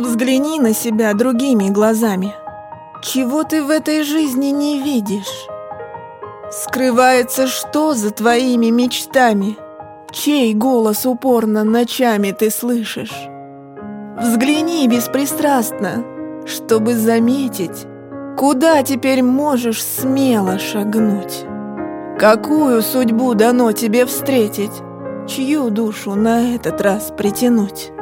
Взгляни на себя другими глазами. Чего ты в этой жизни не видишь? Скрывается что за твоими мечтами? Чей голос упорно ночами ты слышишь? Взгляни беспристрастно, чтобы заметить, Куда теперь можешь смело шагнуть? Какую судьбу дано тебе встретить? Чью душу на этот раз притянуть?